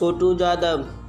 Chhotu Yadav